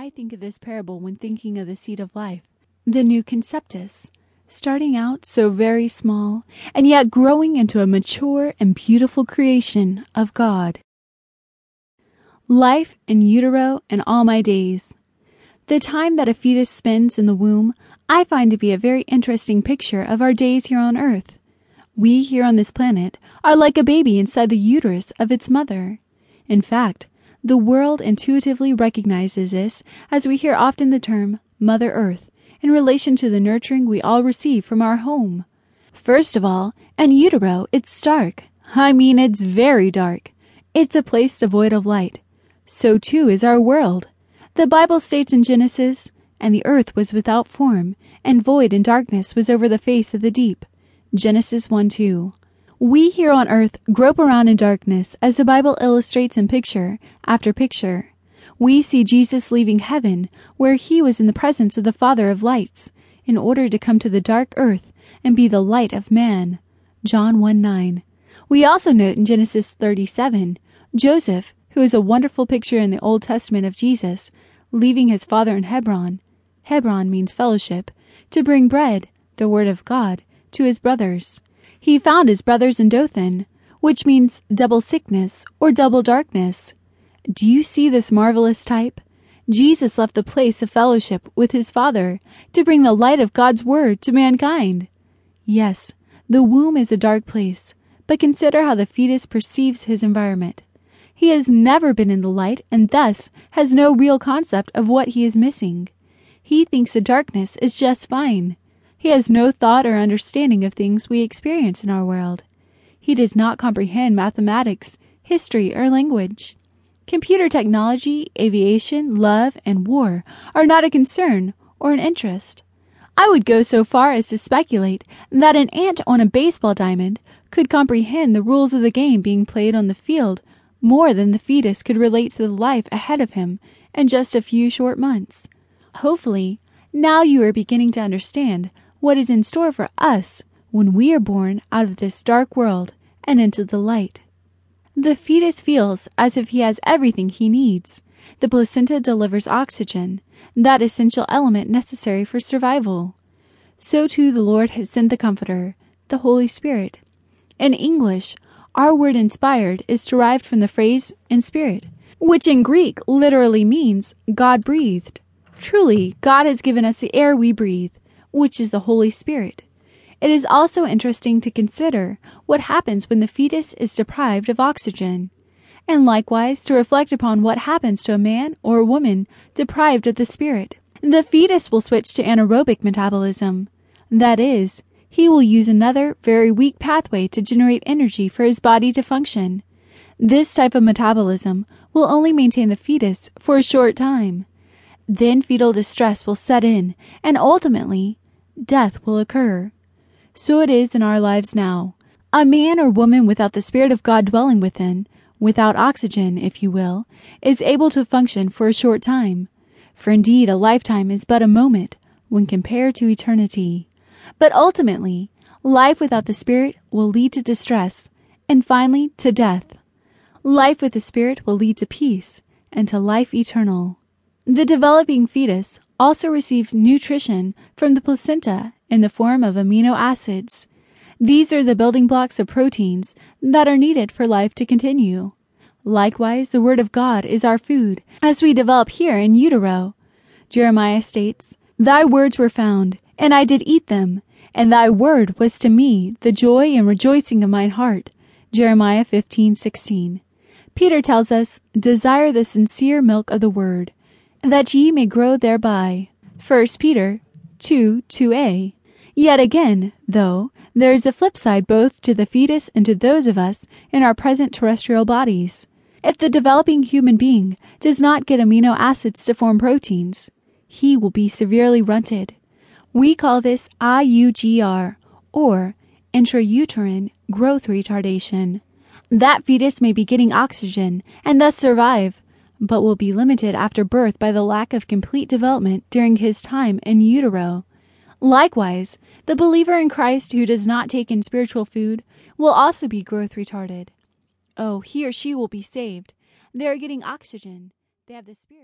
I think of this parable when thinking of the seed of life, the new conceptus, starting out so very small and yet growing into a mature and beautiful creation of God. Life in utero and all my days. The time that a fetus spends in the womb, I find to be a very interesting picture of our days here on earth. We here on this planet are like a baby inside the uterus of its mother. In fact, the world intuitively recognizes this as we hear often the term Mother Earth in relation to the nurturing we all receive from our home. First of all, in utero, it's dark. I mean, it's very dark. It's a place devoid of light. So too is our world. The Bible states in Genesis, and the earth was without form, and void and darkness was over the face of the deep. Genesis 1 2. We here on earth grope around in darkness as the Bible illustrates in picture after picture. We see Jesus leaving heaven, where he was in the presence of the Father of lights, in order to come to the dark earth and be the light of man. John 1 9. We also note in Genesis 37, Joseph, who is a wonderful picture in the Old Testament of Jesus, leaving his father in Hebron. Hebron means fellowship, to bring bread, the word of God, to his brothers he found his brothers in Dothan, which means double sickness or double darkness. Do you see this marvelous type? Jesus left the place of fellowship with his Father to bring the light of God's Word to mankind. Yes, the womb is a dark place, but consider how the fetus perceives his environment. He has never been in the light and thus has no real concept of what he is missing. He thinks the darkness is just fine. He has no thought or understanding of things we experience in our world. He does not comprehend mathematics, history, or language. Computer technology, aviation, love, and war are not a concern or an interest. I would go so far as to speculate that an ant on a baseball diamond could comprehend the rules of the game being played on the field more than the fetus could relate to the life ahead of him in just a few short months. Hopefully, now you are beginning to understand what is in store for us when we are born out of this dark world and into the light. The fetus feels as if he has everything he needs. The placenta delivers oxygen, that essential element necessary for survival. So too the Lord has sent the Comforter, the Holy Spirit. In English, our word inspired is derived from the phrase inspirit, which in Greek literally means God breathed. Truly, God has given us the air we breathe, which is the Holy Spirit. It is also interesting to consider what happens when the fetus is deprived of oxygen, and likewise to reflect upon what happens to a man or a woman deprived of the spirit. The fetus will switch to anaerobic metabolism. That is, he will use another very weak pathway to generate energy for his body to function. This type of metabolism will only maintain the fetus for a short time. Then fetal distress will set in, and ultimately, death will occur. So it is in our lives now. A man or woman without the Spirit of God dwelling within, without oxygen, if you will, is able to function for a short time. For indeed, a lifetime is but a moment when compared to eternity. But ultimately, life without the Spirit will lead to distress, and finally to death. Life with the Spirit will lead to peace and to life eternal. The developing fetus also receives nutrition from the placenta in the form of amino acids. These are the building blocks of proteins that are needed for life to continue. Likewise, the Word of God is our food as we develop here in utero. Jeremiah states, Thy words were found, and I did eat them, and thy word was to me the joy and rejoicing of mine heart. Jeremiah 15:16. Peter tells us, Desire the sincere milk of the word, that ye may grow thereby. 1 Peter 2 2a. Yet again, though, there is the flip side both to the fetus and to those of us in our present terrestrial bodies. If the developing human being does not get amino acids to form proteins, he will be severely runted. We call this IUGR, or intrauterine growth retardation. That fetus may be getting oxygen and thus survive, but will be limited after birth by the lack of complete development during his time in utero. Likewise, the believer in Christ who does not take in spiritual food will also be growth retarded. Oh, he or she will be saved. They are getting oxygen. They have the Spirit.